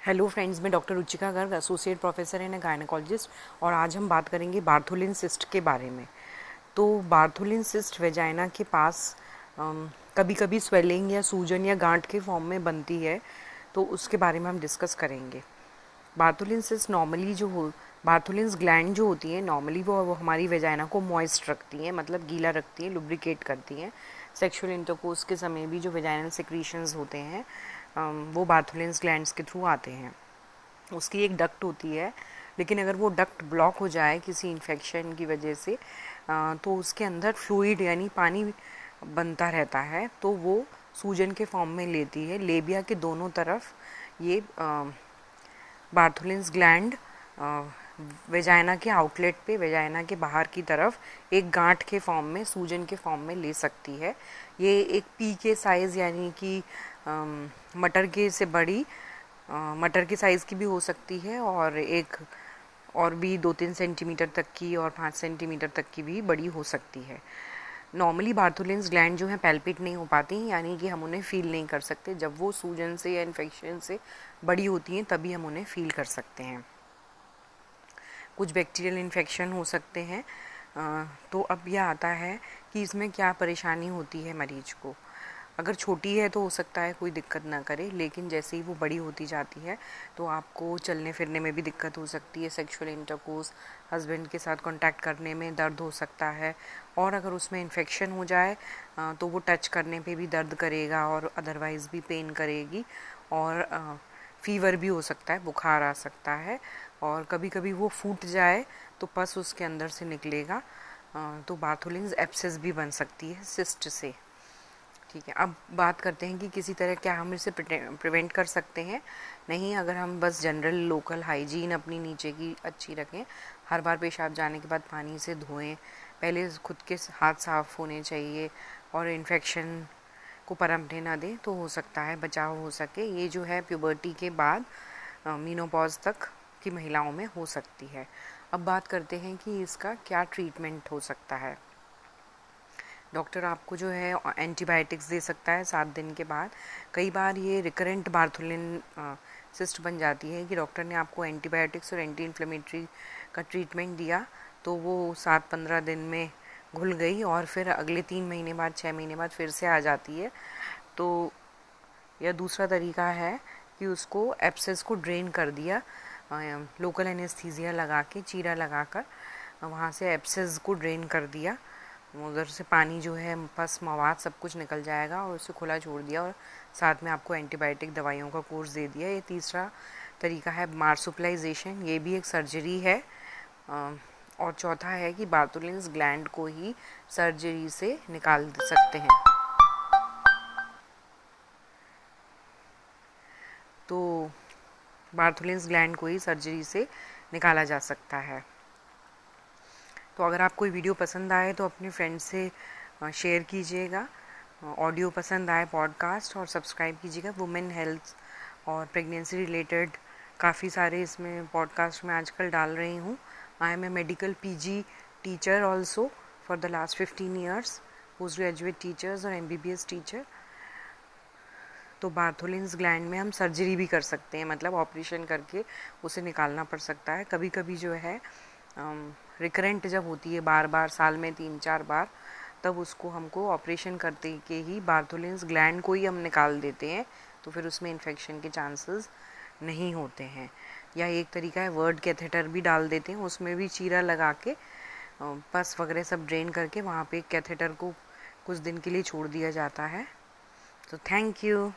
Hello friends मैं doctor Ruchika Garg associate professor and gynaecologist और आज हम बात करेंगे बार्थोलिन सिस्ट के बारे में। तो बार्थोलिन सिस्ट वेजाइना के पास कभी कभी स्वेलिंग या सूजन या गांठ के फॉर्म में बनती है तो उसके बारे में हम डिस्कस करेंगे। बार्थोलिन सिस्ट नॉर्मली जो हो बार्थोलिन्स ग्लैंड जो होती हैं नॉर्मली वो, वो हमारी वेजाइना को मॉइस्ट रखती हैं मतलब गीला रखती हैं लुब्रिकेट करती हैं। सेक्शुअल इंटरकोर्स के समय भी जो वेजाइनल सिक्रीशंस होते हैं वो बार्थोलिन्स ग्लैंड्स के थ्रू आते हैं। उसकी एक डक्ट होती है, लेकिन अगर वो डक्ट ब्लॉक हो जाए किसी इन्फेक्शन की वजह से तो उसके अंदर फ्लूइड यानी पानी बनता रहता है तो वो सूजन के फॉर्म में लेती है। लेबिया के दोनों तरफ़ ये बार्थोलिन्स ग्लैंड वेजाइना के आउटलेट पे, वेजाइना के बाहर की तरफ़ एक गांठ के फॉर्म में, सूजन के फॉर्म में ले सकती है। ये एक पी के साइज़ यानी कि मटर के से बड़ी मटर के साइज़ की भी हो सकती है और एक और भी दो तीन सेंटीमीटर तक की और पाँच सेंटीमीटर तक की भी बड़ी हो सकती है। नॉर्मली बार्थोलिन्स ग्लैंड जो है पैल्पिट नहीं हो पाती, यानी कि हम उन्हें फील नहीं कर सकते। जब वो सूजन से या इन्फेक्शन से बड़ी होती हैं, तभी हम उन्हें फील कर सकते हैं। कुछ बैक्टीरियल इन्फेक्शन हो सकते हैं। तो अब यह आता है कि इसमें क्या परेशानी होती है मरीज़ को। अगर छोटी है तो हो सकता है कोई दिक्कत ना करे, लेकिन जैसे ही वो बड़ी होती जाती है तो आपको चलने फिरने में भी दिक्कत हो सकती है। सेक्सुअल इंटरकोर्स हस्बैंड के साथ कांटेक्ट करने में दर्द हो सकता है और अगर उसमें इन्फेक्शन हो जाए तो वो टच करने पे भी दर्द करेगा और अदरवाइज़ भी पेन करेगी और फीवर भी हो सकता है, बुखार आ सकता है। और कभी कभी वो फूट जाए तो पस उसके अंदर से निकलेगा। तो बार्थोलिन्स एप्सिस भी बन सकती है, सिस्ट से। ठीक है, अब बात करते हैं कि किसी तरह क्या हम इसे प्रिवेंट कर सकते हैं। नहीं, अगर हम बस जनरल, लोकल हाइजीन अपनी नीचे की अच्छी रखें, हर बार पेशाब जाने के बाद पानी से धोएँ, पहले खुद के हाथ साफ़ होने चाहिए और इन्फेक्शन को परमने ना दें तो हो सकता है बचाव हो सके। ये जो है प्यूबर्टी के बाद मीनोपॉज तक की महिलाओं में हो सकती है। अब बात करते हैं कि इसका क्या ट्रीटमेंट हो सकता है। डॉक्टर आपको जो है एंटीबायोटिक्स दे सकता है सात दिन के बाद। कई बार ये रिकरेंट बार्थोलिन सिस्ट बन जाती है कि डॉक्टर ने आपको एंटीबायोटिक्स और एंटी इन्फ्लेमेटरी का ट्रीटमेंट दिया तो वो सात पंद्रह दिन में घुल गई और फिर अगले तीन महीने बाद छः महीने बाद फिर से आ जाती है। तो यह दूसरा तरीका है कि उसको एप्सेस को ड्रेन कर दिया। लोकल एनेस्थीजिया लगा के चीरा लगा कर वहाँ से एप्सेस को ड्रेन कर दिया। उधर से पानी जो है पस मवाद सब कुछ निकल जाएगा और उसे खुला छोड़ दिया और साथ में आपको एंटीबायोटिक दवाइयों का कोर्स दे दिया। ये तीसरा तरीका है मार्सुपलाइजेशन ये भी एक सर्जरी है। और चौथा है कि बार्थोलिन्स ग्लैंड को ही सर्जरी से निकाल सकते हैं। तो बार्थोलिन्स ग्लैंड को ही सर्जरी से निकाला जा सकता है। तो अगर आपको वीडियो पसंद आए तो अपने फ्रेंड्स से शेयर कीजिएगा। ऑडियो पसंद आए पॉडकास्ट और सब्सक्राइब कीजिएगा। वुमेन हेल्थ और प्रेगनेंसी रिलेटेड काफ़ी सारे इसमें पॉडकास्ट में आजकल डाल रही हूँ। I am a medical PG teacher also for the last fifteen years post graduate teachers और M B B S teacher तो बार्थोलिन्स ग्लैंड में हम सर्जरी भी कर सकते हैं मतलब ऑपरेशन करके उसे निकालना पड़ सकता है। कभी कभी जो है रिकरेंट जब होती है बार बार साल में तीन चार बार, तब उसको हमको ऑपरेशन करते के ही बार्थोलिन्स ग्लैंड को ही हम निकाल देते हैं तो फिर उसमें इन्फेक्शन के चांसेस नहीं होते हैं। या एक तरीका है वर्ड कैथेटर भी डाल देते हैं, उसमें भी चीरा लगा के पस वगैरह सब ड्रेन करके वहाँ पे कैथेटर को कुछ दिन के लिए छोड़ दिया जाता है। तो थैंक यू